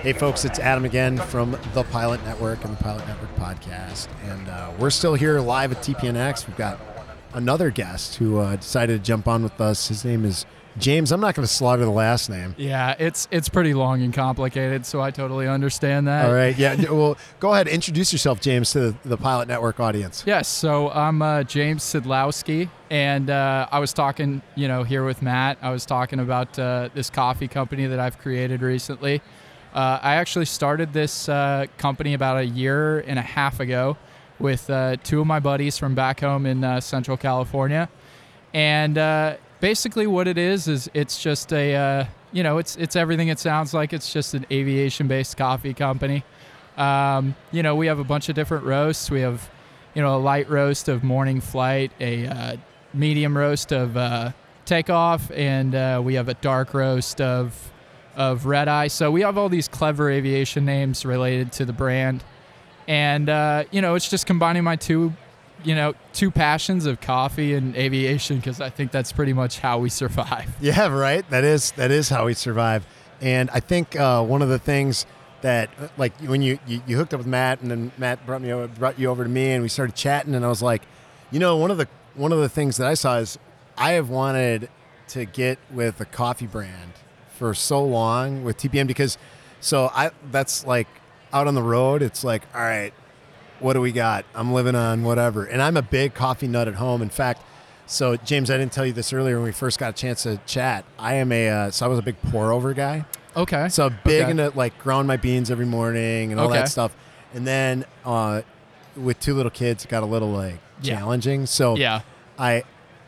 Hey, folks, it's Adam again from the Pilot Network and the Pilot Network podcast. And uh, we're still here live at TPNX. We've got another guest who uh, decided to jump on with us. His name is James. I'm not going to slaughter the last name. Yeah, it's it's pretty long and complicated, so I totally understand that. All right. Yeah. Well, go ahead. Introduce yourself, James, to the, the Pilot Network audience. Yes. So I'm uh, James Szydlowski, and uh, I was talking, you know, here with Matt. I was talking about uh, this coffee company that I've created recently. Uh, I actually started this uh, company about a year and a half ago with uh, two of my buddies from back home in uh, Central California, and uh, basically what it is is it's just a uh, you know it's it's everything it sounds like. It's just an aviation-based coffee company. Um, you know we have a bunch of different roasts. We have you know a light roast of morning flight, a medium roast of takeoff, and we have a dark roast of of Red Eye. So we have all these clever aviation names related to the brand, and uh, you know, it's just combining my two, you know, two passions of coffee and aviation because I think that's pretty much how we survive. Yeah, right. That is that is how we survive, and I think uh, one of the things that like when you, you, you hooked up with Matt and then Matt brought me over, brought you over to me and we started chatting and I was like, you know, one of the one of the things that I saw is I have wanted to get with a coffee brand for so long with TPN because so I that's like out on the road. It's like all right, what do we got? I'm living on whatever, and I'm a big coffee nut at home. In fact, so James, I didn't tell you this earlier when we first got a chance to chat. I am a uh, so I was a big pour over guy. Okay. So big okay. into like ground my beans every morning and all Okay. that stuff, and then uh, with two little kids, it got a little like Yeah. challenging. So Yeah. I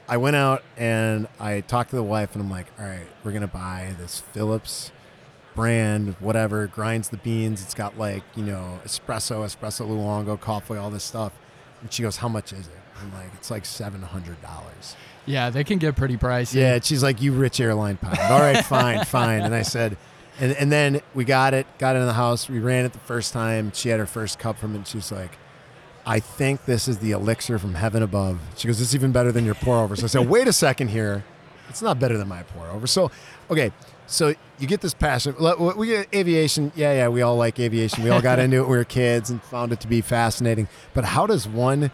I went out and I talked to the wife and I'm like, all right, we're gonna buy this Philips brand, whatever, grinds the beans. It's got like, you know, espresso, espresso lungo, coffee, all this stuff. And she goes, How much is it? I'm like, it's like seven hundred dollars. Yeah, they can get pretty pricey. Yeah, she's like, "You rich airline pilot." All right, fine, fine. And I said, and and then we got it, got it in the house. We ran it the first time. She had her first cup from it. And she's like, "I think this is the elixir from heaven above." She goes, "This is even better than your pour over." So I said, "Wait a second here, it's not better than my pour over." So, okay, so you get this passion. We get aviation. Yeah, yeah, we all like aviation. We all got into it when we were kids and found it to be fascinating. But how does one?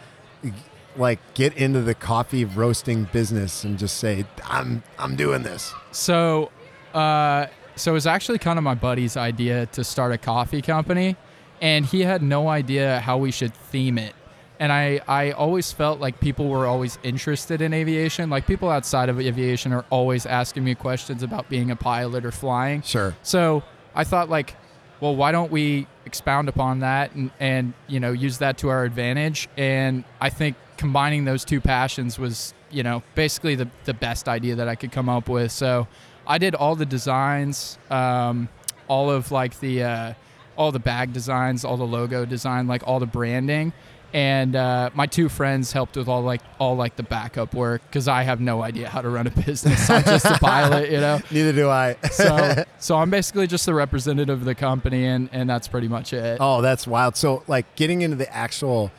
like get into the coffee roasting business and just say I'm I'm doing this. So, uh, so it was actually kind of my buddy's idea to start a coffee company, and he had no idea how we should theme it. And I, I always felt like people were always interested in aviation. Like people outside of aviation are always asking me questions about being a pilot or flying. Sure. So I thought like, well, why don't we expound upon that and, and you know use that to our advantage? And I think combining those two passions was you know basically the the best idea that I could come up with. So I did all the designs, um, all of like the uh, all the bag designs, all the logo design, like all the branding. And uh, my two friends helped with all like all like the backup work because I have no idea how to run a business. I'm just a pilot, you know Neither do I. so so I'm basically just the representative of the company, and and that's pretty much it. oh, that's wild. So like getting into the actual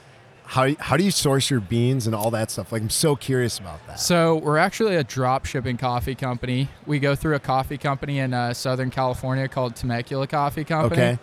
how how do you source your beans and all that stuff? Like I'm so curious about that. So we're actually a drop shipping coffee company. We go through a coffee company in uh, Southern California called Temecula Coffee Company. Okay.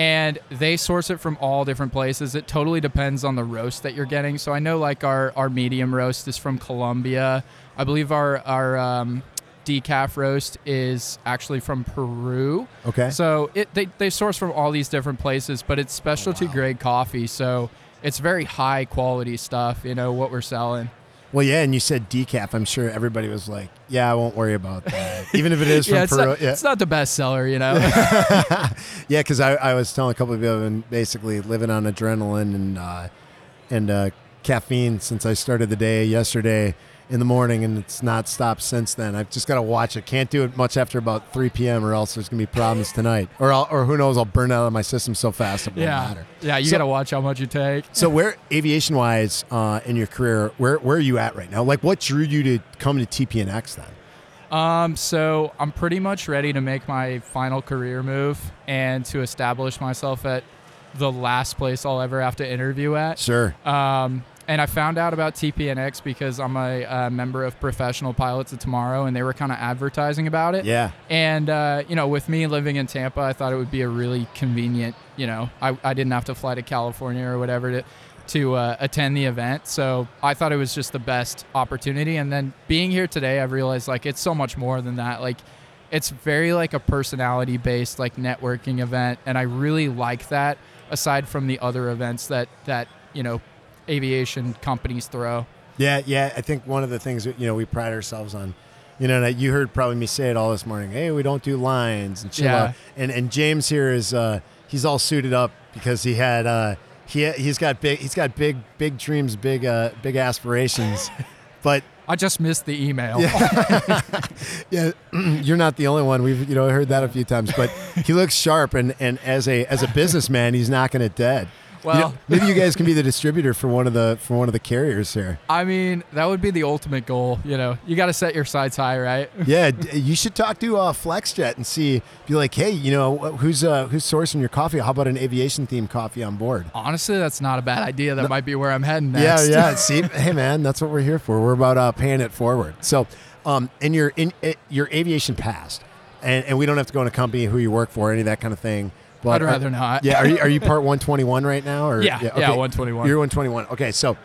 And they source it from all different places. It totally depends on the roast that you're getting. So I know like our, our medium roast is from Colombia. I believe our our um, decaf roast is actually from Peru. Okay. So it they, they source from all these different places, but it's specialty grade coffee, so it's very high quality stuff. You know what we're selling. Well, yeah, and you said decaf. I'm sure everybody was like, "Yeah, I won't worry about that." Even if it is from yeah, it's Peru. not, yeah. it's not the best seller, you know. yeah, because I, I was telling a couple of people I've been basically living on adrenaline and uh, and uh, caffeine since I started the day yesterday in the morning, and it's not stopped since then. I've just got to watch it. Can't do it much after about 3 p.m. or else there's gonna be problems tonight, or I'll, or who knows? I'll burn out of my system so fast it won't yeah, matter. yeah, you So- gotta watch how much you take. So where aviation wise uh, in your career, where where are you at right now? Like what drew you to come to TPNX then? Um, so I'm pretty much ready to make my final career move and to establish myself at the last place I'll ever have to interview at. Sure. Um, and I found out about TPNX because I'm a, uh member of Professional Pilots of Tomorrow, and they were kind of advertising about it. Yeah. And uh, you know, with me living in Tampa, I thought it would be a really convenient. You know, I, I didn't have to fly to California or whatever to to uh, attend the event, so I thought it was just the best opportunity. And then being here today, I've realized like it's so much more than that. Like, it's very like a personality based like networking event, and I really like that. Aside from the other events that that you know, aviation companies throw. Yeah, yeah. I think one of the things that you know we pride ourselves on, you know, you heard probably me say it all this morning. Hey, we don't do lines and chill Yeah. out. And and James here is uh, he's all suited up because he had uh, he he's got big he's got big big dreams, big uh, big aspirations, but I just missed the email. yeah, you're not the only one. We've you know heard that a few times, but he looks sharp, and and as a as a businessman, he's knocking it dead. You know, Well- maybe you guys can be the distributor for one of the for one of the carriers here. I mean, that would be the ultimate goal. You know, you got to set your sights high, right? Yeah, you should talk to uh, FlexJet and see. Be like, hey, you know, who's uh, who's sourcing your coffee? How about an aviation themed coffee on board? Honestly, that's not a bad idea. That might be where I'm heading next. yeah. Yeah. see, hey, man, that's what we're here for. We're about uh, paying it forward. So, um, in your in uh, your aviation past, and, and we don't have to go into company who you work for, any of that kind of thing. But I'd are- rather not. Yeah, are you are you part 121 right now? Or Yeah, yeah, 121. You're 121. Okay, so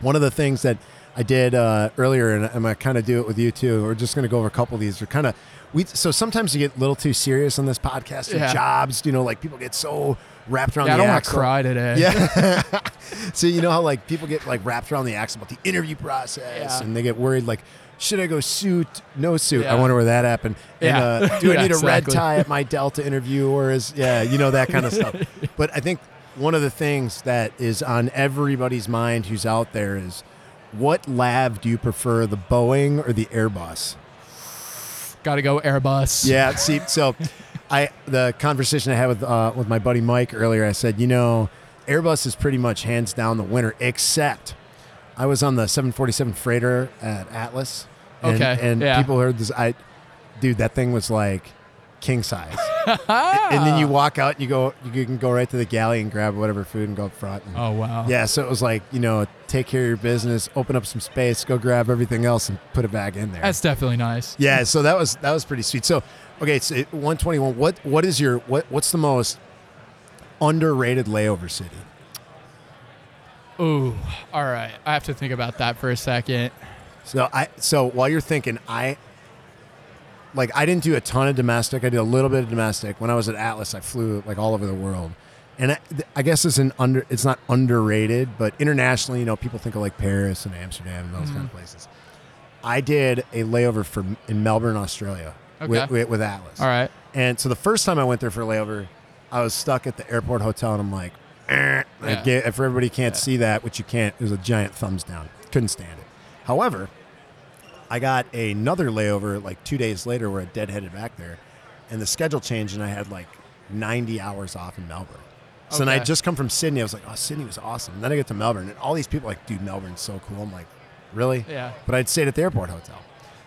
one of the things that I did uh, earlier, and I'm gonna kind of do it with you too. We're just gonna go over a couple of these. We're kind of we. So sometimes you get a little too serious on this podcast. Your Yeah. jobs, you know, like people get so wrapped around Yeah, I the don't want to cry today. Yeah. so you know how like people get like wrapped around the axle about the interview process, Yeah. and they get worried like. Should I go suit? No suit. I wonder where that happened. And, Yeah. uh, do I Yeah, need a red tie at my Delta interview, or is yeah, you know that kind of stuff. But I think one of the things that is on everybody's mind who's out there is, what lab do you prefer, the Boeing or the Airbus? Got to go Airbus. Yeah. See, so I the conversation I had with uh, with my buddy Mike earlier, I said, you know, Airbus is pretty much hands down the winner, except I was on the 747 freighter at Atlas. And, Okay, And yeah. people heard this. I, dude, that thing was like king size. and then you walk out, and you go, you can go right to the galley and grab whatever food and go up front. And, Oh wow. Yeah, so it was like you know, take care of your business, open up some space, go grab everything else, and put it back in there. That's definitely nice. Yeah, so that was that was pretty sweet. So, okay, so 121. What what is your what what's the most underrated layover city? Ooh. All right. I have to think about that for a second. So I so while you're thinking, I like I didn't do a ton of domestic. I did a little bit of domestic. When I was at Atlas, I flew like all over the world. And I, I guess it's an under it's not underrated, but internationally, you know, people think of like Paris and Amsterdam and those kind of mm-hmm. places. I did a layover for in Melbourne, Australia, with, with, with Atlas. All right. And so the first time I went there for a layover, I was stuck at the airport hotel, and I'm like, eh. Yeah. if everybody can't see that, which you can't, it was a giant thumbs down. Couldn't stand it. However, I got another layover like two days later where I deadheaded back there, and the schedule changed, and I had like 90 hours off in Melbourne. So then I just come from Sydney. I was like, oh, Sydney was awesome. And then I get to Melbourne, and all these people are like, dude, Melbourne's so cool. I'm like, really? Yeah. But I'd stayed at the airport hotel.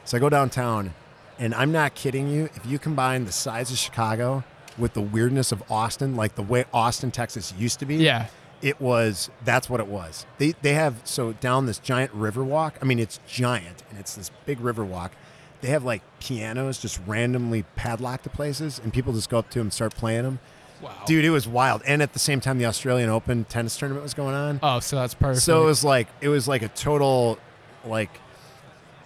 So I go downtown, and I'm not kidding you. If you combine the size of Chicago with the weirdness of Austin, like the way Austin, Texas used to be, Yeah. it was that's what it was. They they have so down this giant river walk. I mean, it's giant and it's this big river walk. They have like pianos just randomly padlocked to places, and people just go up to them and start playing them. Wow. Dude, it was wild. And at the same time, the Australian Open tennis tournament was going on. Oh, so that's perfect. So it was like it was like a total like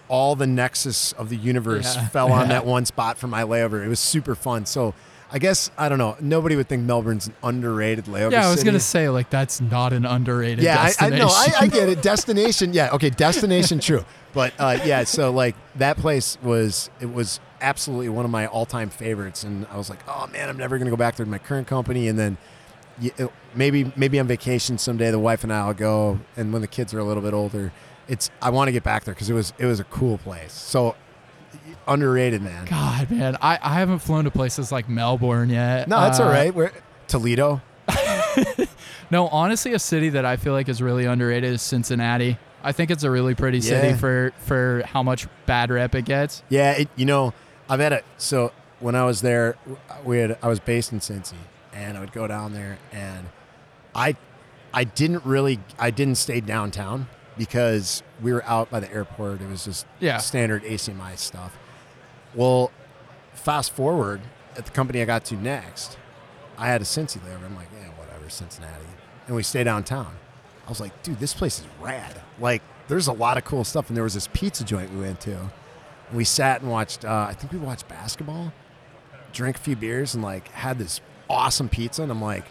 all the nexus of the universe Yeah. fell on that one spot for my layover. It was super fun. So I guess I don't know. Nobody would think Melbourne's an underrated layover. yeah, I was city. gonna say like that's not an underrated Yeah, I, I destination. know. I, I get it. Destination. Yeah. Okay. Destination. True. But uh, yeah. So like that place was it was absolutely one of my all time favorites, and I was like, oh man, I'm never gonna go back there to my current company, and then. it- Maybe maybe on vacation someday the wife and I will go and when the kids are a little bit older it's I want to get back there because it was it was a cool place so underrated man God, man, I, I haven't flown to places like Melbourne yet. no that's Uh, all right We're, Toledo No, honestly, a city that I feel like is really underrated is Cincinnati. I think it's a really pretty city Yeah. for for how much bad rep it gets. Yeah, it, you know, I've had it. So when I was there, we had I was based in Cincy, and I would go down there, and I, I didn't really, I didn't stay downtown because we were out by the airport. It was just Yeah. standard ACMI stuff. Well, fast forward at the company I got to next, I had a Cincy layover. I'm like, yeah, whatever, Cincinnati, and we stay downtown. I was like, dude, this place is rad. Like, there's a lot of cool stuff, and there was this pizza joint we went to. And we sat and watched. Uh, I think we watched basketball, drank a few beers, and like had this awesome pizza. And I'm like,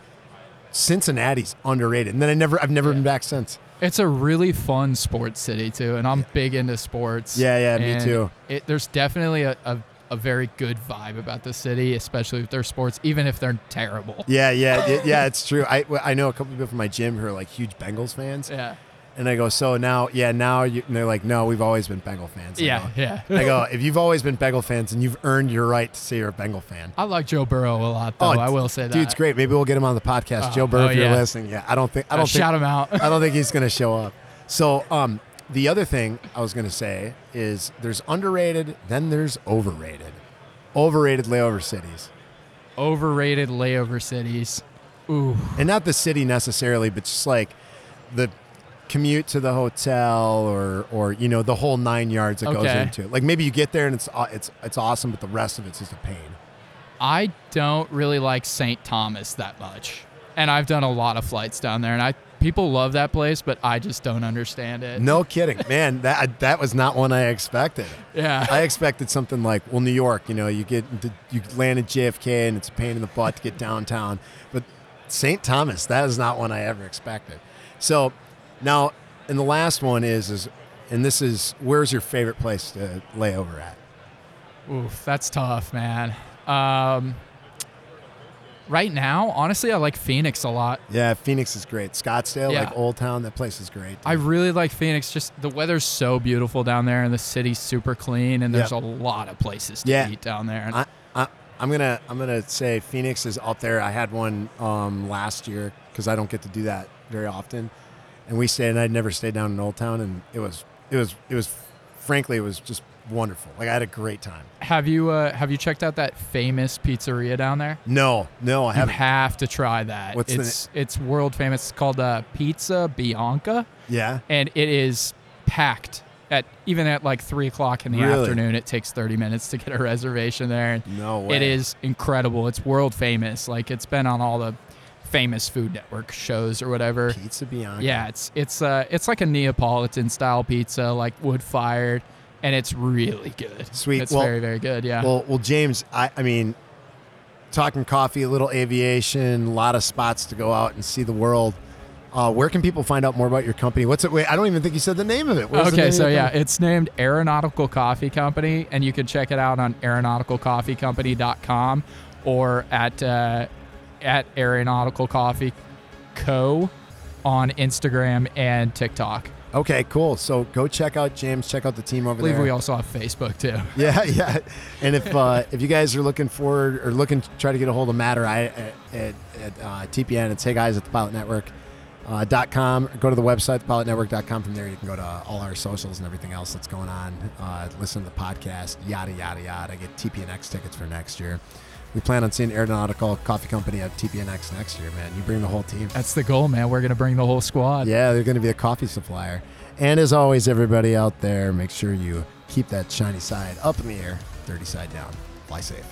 Cincinnati's underrated. And then I never, I've never been back since. It's a really fun sports city too, and I'm big into sports. Yeah, yeah, me And too. It, there's definitely a, a, a very good vibe about the city, especially with their sports, even if they're terrible. Yeah, yeah, yeah, yeah. It's true. I, I know a couple people from my gym who are like huge Bengals fans, Yeah, and I go, so now, yeah, now you, and they're like, no, we've always been Bengal fans. I yeah, go- yeah. I go, if you've always been Bengal fans, and you've earned your right to say you're a Bengal fan. I like Joe Burrow a lot, though. Oh, I will say that. Dude's great. Maybe we'll get him on the podcast. Oh, Joe Burrow, oh, if you're yeah. listening. Yeah, I don't think I Uh, don't think shout him out. I don't think he's going to show up. So, um, the other thing I was going to say is there's underrated, then there's overrated. Overrated layover cities. Overrated layover cities. Ooh, And not the city necessarily, but just like the commute to the hotel or or you know the whole 9 yards that goes into it. Like maybe you get there and it's aw- it's it's awesome, but the rest of it's just a pain. I don't really like St. Thomas that much, and I've done a lot of flights down there, and I people love that place, but I just don't understand it. No kidding. Man, that that was not one I expected. Yeah. I expected something like, well, New York, you know, you get you land at JFK and it's a pain in the butt to get downtown. But St. Thomas, that is not one I ever expected. So now, and the last one is is, and this is where's your favorite place to lay over at? Oof, that's tough, man. Um, right now, honestly, I like Phoenix a lot. Yeah, Phoenix is great. Scottsdale, Yeah. like Old Town, that place is great. I really like Phoenix. Just the weather's so beautiful down there, and the city's super clean, and there's Yeah. a lot of places to Yeah. eat down there. I, I, I'm gonna I'm gonna say Phoenix is up there. I had one um, last year because I don't get to do that very often, and we stayed. And I'd never stayed down in Old Town, and it was it was it was frankly it was just wonderful. Like I had a great time. have you uh, have you checked out that famous pizzeria down there? No, no, I haven't. have to try that. What's the it's it's world famous. It's called uh, Pizza Bianca, yeah, and it is packed at even at like three o'clock in the Really? afternoon. It takes thirty minutes to get a reservation there. No way. It is incredible. It's world famous. Like it's been on all the famous Food Network shows or whatever. Pizza Bianca. Yeah, it's it's uh it's like a Neapolitan style pizza, like wood fired, and it's really good. Sweet. It's Well- very very good. Yeah. Well, well, James, I, I mean, talking coffee, a little aviation, a lot of spots to go out and see the world. Uh, where can people find out more about your company? What's it? Wait, I don't even think you said the name of it. Okay, so yeah, it's named Aeronautical Coffee Company, and you can check it out on aeronauticalcoffeecompany.com or at uh, at Aeronautical Coffee Co. on Instagram and TikTok. Okay, cool. So go check out James. Check out the team I over believe there. we also have Facebook too. yeah, yeah. And if uh, if you guys are looking forward or looking to try to get a hold of Matt or I at, at, at uh, TPN, it's hey guys at the Pilot Network. Uh, dot com. Go to the website, thepilotnetwork.com. From there, you can go to all our socials and everything else that's going on. Uh, listen to the podcast, yada, yada, yada. Get TPNX tickets for next year. We plan on seeing Aeronautical Coffee Company at TPNX next year, man. You bring the whole team. That's the goal, man. We're gonna bring the whole squad. Yeah, they're going to be a coffee supplier. And as always, everybody out there, make sure you keep that shiny side up in the air, dirty side down. Fly safe.